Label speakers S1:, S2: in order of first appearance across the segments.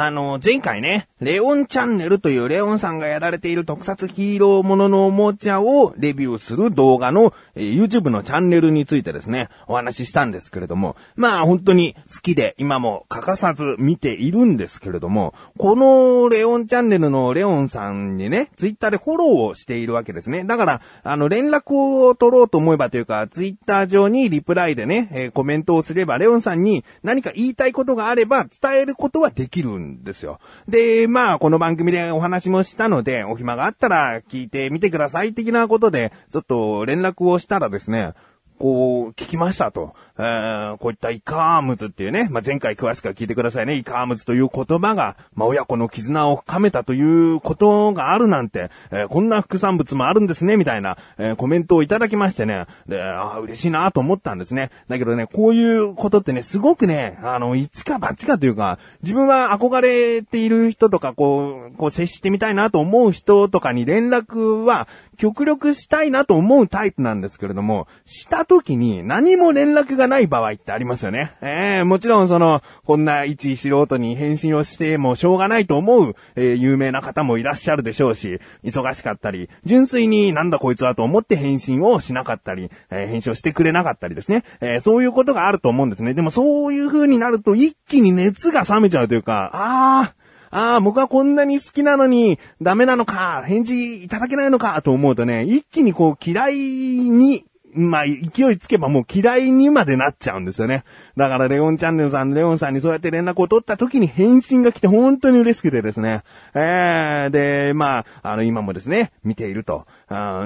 S1: あの、前回ね、レオンチャンネルというレオンさんがやられている特撮ヒーローもののおもちゃをレビューする動画の、え YouTube のチャンネルについてですね、お話ししたんですけれども、まあ本当に好きで今も欠かさず見ているんですけれども、このレオンチャンネルのレオンさんにね、Twitter でフォローをしているわけですね。だから、あの、連絡を取ろうと思えばというか、Twitter 上にリプライでね、えコメントをすれば、レオンさんに何か言いたいことがあれば伝えることはできるんですよ。で、まあ、この番組でお話もしたので、お暇があったら聞いてみてください的なことで、ちょっと連絡をしたらですね、こう、聞きましたと。えこういったイカームズっていうね、まあ、前回詳しくは聞いてくださいね。イカームズという言葉が、まあ、親子の絆を深めたということがあるなんて、えーこんな副産物もあるんですね、みたいな、えーコメントをいただきましてね。で、あ嬉しいなと思ったんですね。だけどね、こういうことってね、すごくね、あの、一か八かというか、自分は憧れている人とか、こう、こう接してみたいなと思う人とかに連絡は、極力したいなと思うタイプなんですけれども、した時に何も連絡がない場合ってありますよね。ええもちろんその、こんな一素人に返信をしてもしょうがないと思う、えー有名な方もいらっしゃるでしょうし、忙しかったり、純粋になんだこいつはと思って返信をしなかったり、えー返信をしてくれなかったりですね。えーそういうことがあると思うんですね。でもそういう風になると一気に熱が冷めちゃうというか、あー、ああ、僕はこんなに好きなのに、ダメなのか、返事いただけないのか、と思うとね、一気にこう嫌いに、まあ、勢いつけばもう嫌いにまでなっちゃうんですよね。だから、レオンチャンネルさん、レオンさんにそうやって連絡を取った時に返信が来て本当に嬉しくてですね。えー、で、まあ、あの、今もですね、見ていると。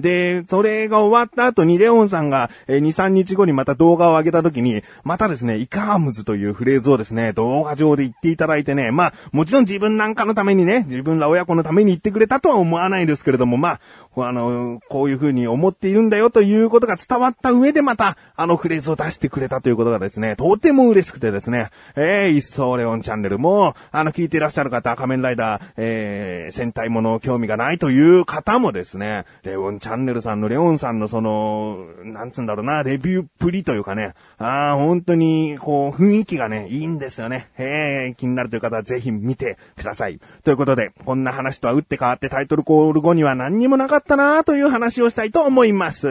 S1: で、それが終わった後にレオンさんが、えー2、3日後にまた動画を上げた時に、またですね、イカームズというフレーズをですね、動画上で言っていただいてね、まあ、もちろん自分なんかのためにね、自分ら親子のために言ってくれたとは思わないですけれども、まあ、あの、こういう風に思っているんだよということが伝わった上でまた、あのフレーズを出してくれたということがですね、とても嬉しくてですね、えー、一層レオンチャンネルも、あの、聞いていらっしゃる方、仮面ライダー、えー、戦隊もの興味がないという方もですね、レオンチャンネルさんのレオンさんのその、なんつうんだろうな、レビューっぷりというかね、ああ、本当に、こう、雰囲気がね、いいんですよね。へえ、気になるという方はぜひ見てください。ということで、こんな話とは打って変わってタイトルコール後には何にもなかったなという話をしたいと思います。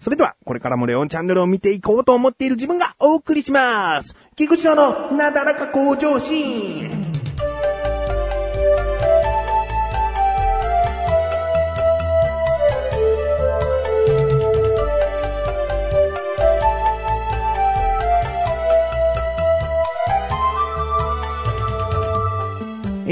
S1: それでは、これからもレオンチャンネルを見ていこうと思っている自分がお送りします。菊池のなだらか向上心。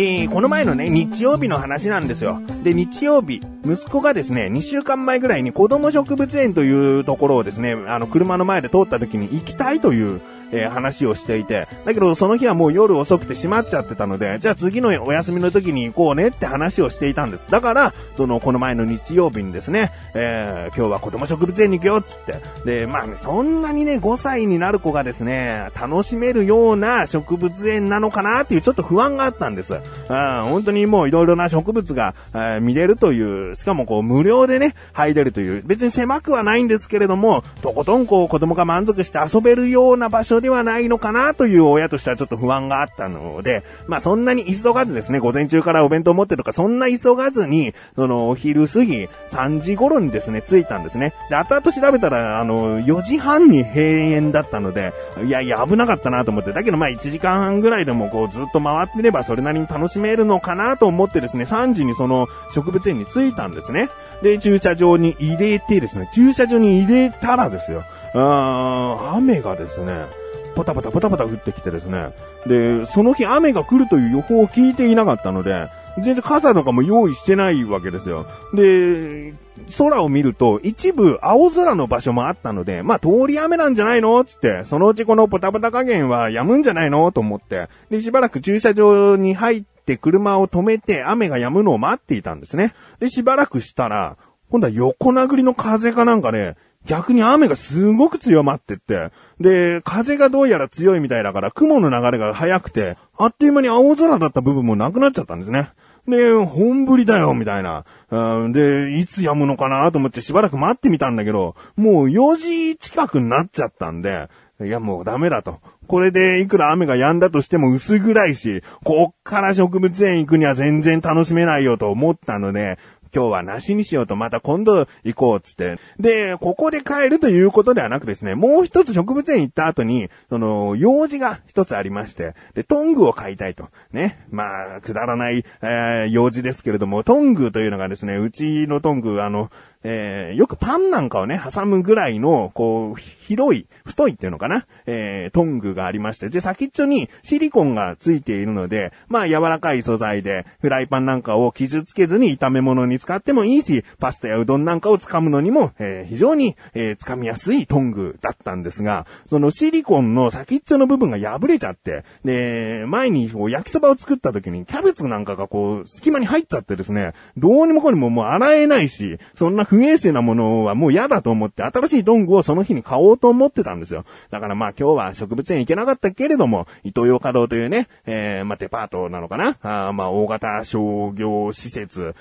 S1: えー、この前のね、日曜日の話なんですよ。で、日曜日、息子がですね、2週間前ぐらいに子供植物園というところをですね、あの、車の前で通った時に行きたいという、えー話をしていて、だけどその日はもう夜遅くて閉まっちゃってたので、じゃあ次のお休みの時に行こうねって話をしていたんです。だから、その、この前の日曜日にですね、えー今日は子供植物園に行くよっつって。で、まあね、そんなにね、5歳になる子がですね、楽しめるような植物園なのかなっていうちょっと不安があったんです。うん、本当にもういろいろな植物が、えー見れるという、しかもこう無料でね、入れるという、別に狭くはないんですけれども、とことんこう子供が満足して遊べるような場所ではないのかなという親としてはちょっと不安があったので、まあそんなに急がずですね、午前中からお弁当持ってるとか、そんな急がずに、そのお昼過ぎ3時頃にですね、着いたんですね。で、後々調べたら、あの、4時半に閉園だったので、いやいや危なかったなと思って、だけどまあ1時間半ぐらいでもこうずっと回ってればそれなりに楽しめるのかなと思ってですね、3時にその植物園に着いたんですね。で、駐車場に入れてですね、駐車場に入れたらですよ、あー雨がですね、ポタポタポタポタ降ってきてですね。で、その日雨が来るという予報を聞いていなかったので、全然傘とかも用意してないわけですよ。で、空を見ると一部青空の場所もあったので、まあ通り雨なんじゃないの？つって、そのうちこのポタポタ加減は止むんじゃないの？と思って、で、しばらく駐車場に入って車を止めて雨が止むのを待っていたんですね。で、しばらくしたら、今度は横殴りの風かなんかで、逆に雨がすごく強まってって、で、風がどうやら強いみたいだから雲の流れが速くて、あっという間に青空だった部分もなくなっちゃったんですね。で、本降りだよ、みたいな。うんで、いつ止むのかなと思ってしばらく待ってみたんだけど、もう4時近くになっちゃったんで、いやもうダメだと。これでいくら雨が止んだとしても薄暗いし、こっから植物園行くには全然楽しめないよと思ったので、今日はなしにしようと、また今度行こうっつって。で、ここで帰るということではなくですね、もう一つ植物園行った後に、その、用事が一つありまして、で、トングを買いたいと。ね。まあ、くだらない、えー、用事ですけれども、トングというのがですね、うちのトング、あの、えー、よくパンなんかをね、挟むぐらいの、こう、広い、太いっていうのかな？えー、トングがありまして、で、先っちょにシリコンがついているので、まあ、柔らかい素材で、フライパンなんかを傷つけずに炒め物に使ってもいいし、パスタやうどんなんかを掴むのにも、えー、非常に、えー、掴みやすいトングだったんですが、そのシリコンの先っちょの部分が破れちゃって、で、前にこう焼きそばを作った時にキャベツなんかがこう、隙間に入っちゃってですね、どうにもこうにももう洗えないし、そんな不衛生なものはもう嫌だと思って、新しいトングをその日に買おうと思ってたんですよ。だからまあ今日は植物園行けなかったけれども、伊東洋華堂というね、えー、まあデパートなのかな？あまあ大型商業施設、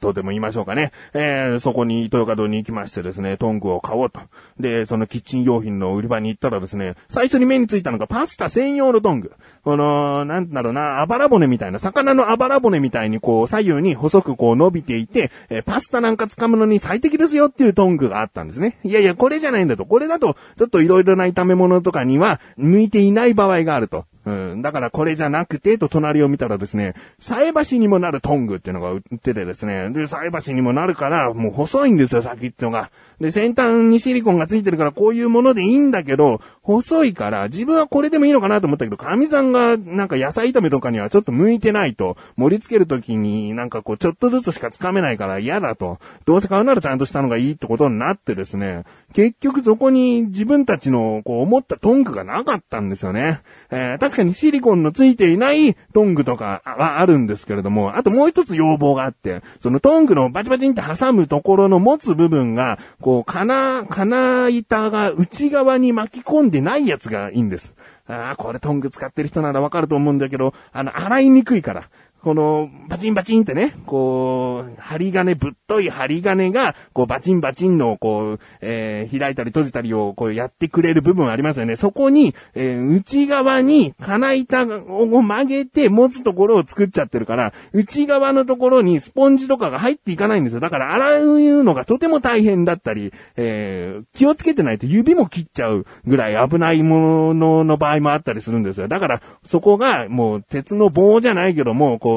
S1: とでも言いましょうかね。えー、そこに伊東洋華堂に行きましてですね、トングを買おうと。で、そのキッチン用品の売り場に行ったらですね、最初に目についたのがパスタ専用のトング。この、なんだろうな、あばら骨みたいな、魚のあばら骨みたいにこう左右に細くこう伸びていて、えー、パスタなんか掴むのに最適ですよっていうトングがあったんですね。いやいや、これじゃないんだと。これだと、ちょっと色々な炒め物とかには、向いていない場合があると。うん。だからこれじゃなくて、と隣を見たらですね、菜箸にもなるトングっていうのが売っててですね、で、菜箸にもなるから、もう細いんですよ、先っちょが。で、先端にシリコンがついてるからこういうものでいいんだけど、細いから自分はこれでもいいのかなと思ったけど、神さんがなんか野菜炒めとかにはちょっと向いてないと、盛り付けるときになんかこうちょっとずつしかつかめないから嫌だと。どうせ買うならちゃんとしたのがいいってことになってですね、結局そこに自分たちのこう思ったトングがなかったんですよね。えー、確かにシリコンのついていないトングとかはあるんですけれども、あともう一つ要望があって、そのトングのバチバチンって挟むところの持つ部分が、こう、金、金板が内側に巻き込んでないやつがいいんです。ああ、これトング使ってる人ならわかると思うんだけど、あの、洗いにくいから。この、バチンバチンってね、こう、針金、ぶっとい針金が、こう、バチンバチンの、こう、えー、開いたり閉じたりを、こう、やってくれる部分ありますよね。そこに、えー、内側に、金板を曲げて持つところを作っちゃってるから、内側のところにスポンジとかが入っていかないんですよ。だから、洗うのがとても大変だったり、えー、気をつけてないと指も切っちゃうぐらい危ないものの場合もあったりするんですよ。だから、そこが、もう、鉄の棒じゃないけども、こう、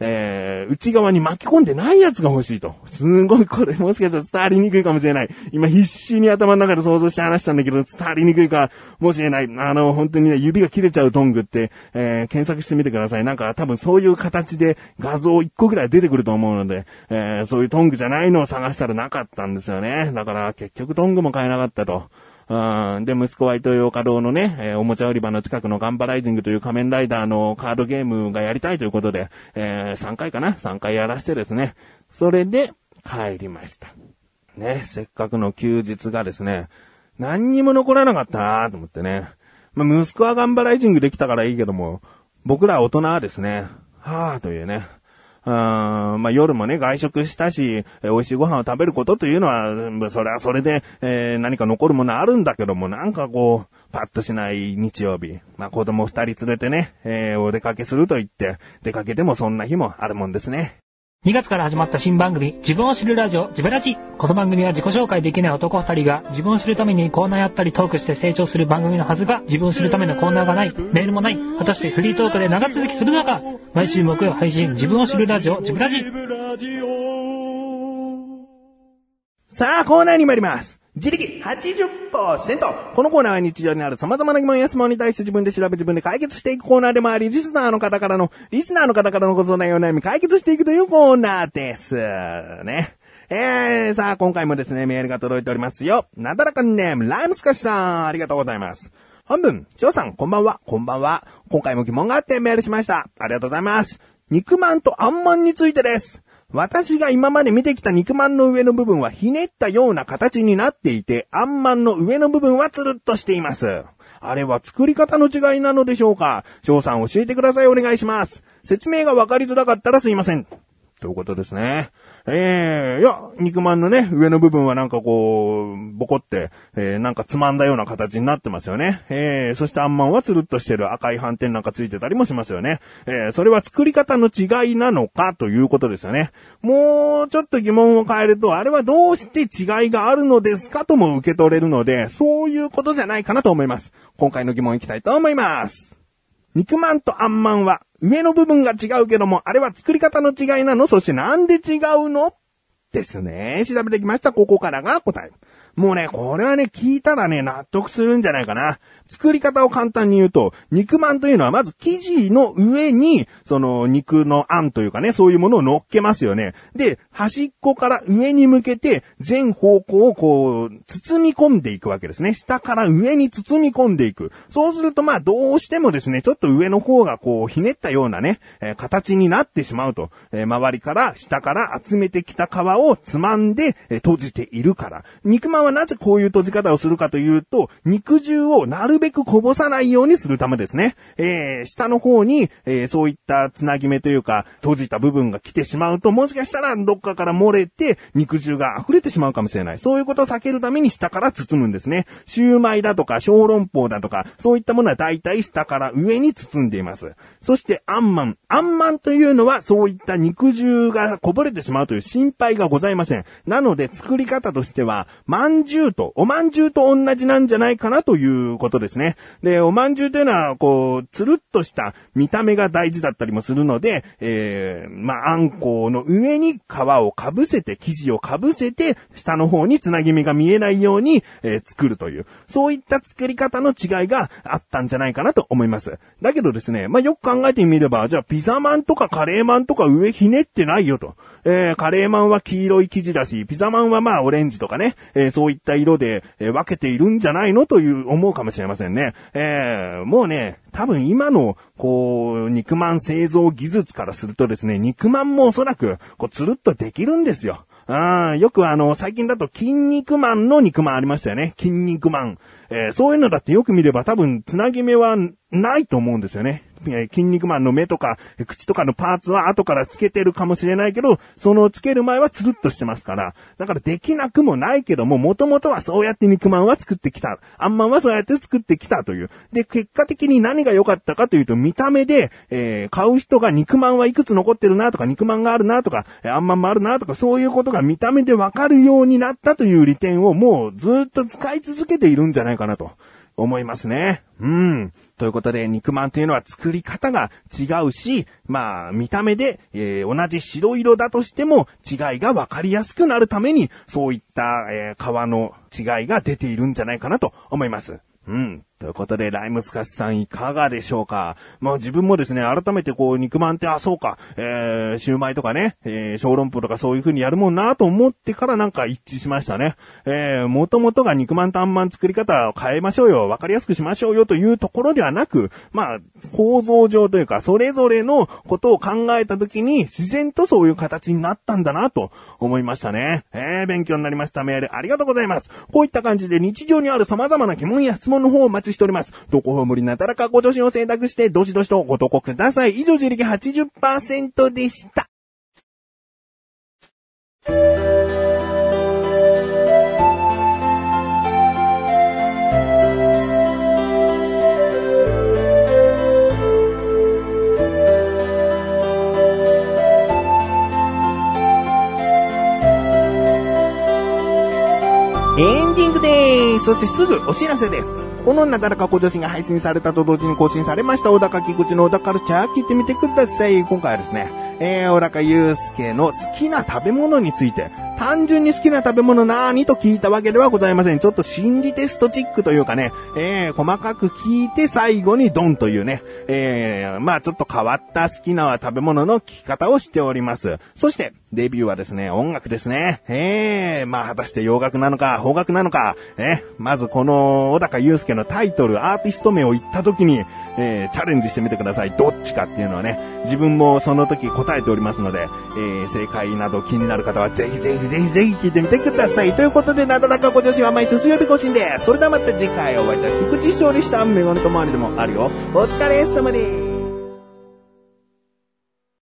S1: えー、内側に巻き込んでないやつが欲しいと。すんごい、これもしかしたら伝わりにくいかもしれない。今必死に頭の中で想像して話したんだけど、伝わりにくいかもしれない。あの、本当にね、指が切れちゃうトングって、えー、検索してみてください。なんか多分そういう形で画像1個ぐらい出てくると思うので、えー、そういうトングじゃないのを探したらなかったんですよね。だから結局トングも買えなかったと。うん。で、息子は糸洋華堂のね、えー、おもちゃ売り場の近くのガンバライジングという仮面ライダーのカードゲームがやりたいということで、えー、3回かな ?3 回やらせてですね。それで、帰りました。ね、せっかくの休日がですね、何にも残らなかったなと思ってね。まあ、息子はガンバライジングできたからいいけども、僕ら大人はですね、はぁというね、うん、まあ、夜もね、外食したし、え美味しいご飯を食べることというのは、それはそれで、えー、何か残るものあるんだけども、なんかこう、パッとしない日曜日。まあ、子供二人連れてね、えー、お出かけすると言って、出かけてもそんな日もあるもんですね。
S2: 2月から始まった新番組、自分を知るラジオ、ジブラジ。この番組は自己紹介できない男2人が自分を知るためにコーナーやったりトークして成長する番組のはずが、自分を知るためのコーナーがない、メールもない、果たしてフリートークで長続きするのか毎週木曜配信、自分を知るラジオ、ジブラジ。
S1: さあ、コーナーに参ります。自力80%このコーナーは日常にある様々な疑問や質問に対して自分で調べ自分で解決していくコーナーでもあり、リスナーの方からの、リスナーの方からのご相談やお悩み解決していくというコーナーです。ね。えー、さあ、今回もですね、メールが届いておりますよ。なだらかにネーム、ライムスカシさん、ありがとうございます。本文、翔さん、こんばんは、こんばんは。今回も疑問があってメールしました。ありがとうございます。肉まんとあんまんについてです。私が今まで見てきた肉まんの上の部分はひねったような形になっていて、あんまんの上の部分はつるっとしています。あれは作り方の違いなのでしょうか？翔さん教えてくださいお願いします。説明がわかりづらかったらすいません。ということですね。ええー、いや、肉まんのね、上の部分はなんかこう、ボコって、えー、なんかつまんだような形になってますよね。えー、そしてあんまんはつるっとしてる赤い斑点なんかついてたりもしますよね。えー、それは作り方の違いなのかということですよね。もうちょっと疑問を変えると、あれはどうして違いがあるのですかとも受け取れるので、そういうことじゃないかなと思います。今回の疑問いきたいと思います。肉まんとあんまんは上の部分が違うけども、あれは作り方の違いなの？そしてなんで違うの？ですね。調べてきました。ここからが答え。もうね、これはね、聞いたらね、納得するんじゃないかな。作り方を簡単に言うと、肉まんというのはまず生地の上に、その肉のあんというかね、そういうものを乗っけますよね。で、端っこから上に向けて全方向をこう、包み込んでいくわけですね。下から上に包み込んでいく。そうするとまあどうしてもですね、ちょっと上の方がこう、ひねったようなね、えー、形になってしまうと。えー、周りから下から集めてきた皮をつまんで、えー、閉じているから。肉まんはなぜこういう閉じ方をするかというと、肉汁をなるるべくこぼさないようにするためですね。えー、下の方に、えー、そういったつなぎ目というか、閉じた部分が来てしまうと、もしかしたらどっかから漏れて、肉汁が溢れてしまうかもしれない。そういうことを避けるために下から包むんですね。シューマイだとか、小籠包だとか、そういったものは大体下から上に包んでいます。そして、アンマン。アンマンというのは、そういった肉汁がこぼれてしまうという心配がございません。なので、作り方としては、まんじゅうと、おまんじゅうと同じなんじゃないかなということですですね。で、おまんじゅうというのは、こう、つるっとした見た目が大事だったりもするので、えー、まあ、あんこうの上に皮をかぶせて、生地をかぶせて、下の方につなぎ目が見えないように、えー、作るという、そういった作り方の違いがあったんじゃないかなと思います。だけどですね、まあ、よく考えてみれば、じゃあ、ピザマンとかカレーマンとか上ひねってないよと。えー、カレーマンは黄色い生地だし、ピザマンはまあオレンジとかね、えー、そういった色で、えー、分けているんじゃないのという思うかもしれませんね。えー、もうね、多分今の、こう、肉まん製造技術からするとですね、肉まんもおそらく、こう、つるっとできるんですよ。ああ、よくあの、最近だと筋肉マンの肉まんありましたよね。筋肉マン。えー、そういうのだってよく見れば多分、つなぎ目はないと思うんですよね。え筋肉マンの目とか、口とかのパーツは後からつけてるかもしれないけど、そのつける前はつるっとしてますから、だからできなくもないけども、もともとはそうやって肉まんは作ってきた。あんまんはそうやって作ってきたという。で、結果的に何が良かったかというと、見た目で、えー、買う人が肉まんはいくつ残ってるなとか、肉まんがあるなとか、あんまんもあるなとか、そういうことが見た目でわかるようになったという利点をもうずっと使い続けているんじゃないかなと。思いますね。うん。ということで、肉まんというのは作り方が違うし、まあ、見た目で、えー、同じ白色だとしても違いがわかりやすくなるために、そういった、えー、皮の違いが出ているんじゃないかなと思います。うん。ということで、ライムスカスさんいかがでしょうか？まあ自分もですね、改めてこう、肉まんって、あ、そうか、えー、シューマイとかね、えー、小籠包とかそういう風にやるもんなと思ってからなんか一致しましたね。えー、元々が肉まんとんまん作り方を変えましょうよ、わかりやすくしましょうよというところではなく、まあ、構造上というか、それぞれのことを考えたときに、自然とそういう形になったんだなと思いましたね。えー、勉強になりましたメールありがとうございます。こういった感じで日常にある様々な疑問や質問の方をお待ちしております。どこほ無理なたらかご助身を選択して、どしどしとご投稿ください。以上、自力80%でした。エンディングです。そしてすぐお知らせです。このなだらか小女子が配信されたと同時に更新されました小高菊池の小高カルチャー聞いてみてください。今回はですね、えー、小高祐介の好きな食べ物について、単純に好きな食べ物なーにと聞いたわけではございません。ちょっと心理テストチックというかね、えー、細かく聞いて最後にドンというね、えー、まあちょっと変わった好きな食べ物の聞き方をしております。そして、デビューはですね、音楽ですね。えー、まあ果たして洋楽なのか、邦楽なのか、えーまずこの小高祐介のタイトル、アーティスト名を言った時に、えー、チャレンジしてみてください。どっちかっていうのはね、自分もその時答えておりますので、えー、正解など気になる方はぜひぜひぜひぜひ聞いてみてください。ということで、なだらかご女子は毎水曜日更新です。それではまた次回お会いいたい菊池勝利したメガネと周りでもあるよ。お疲れ様です。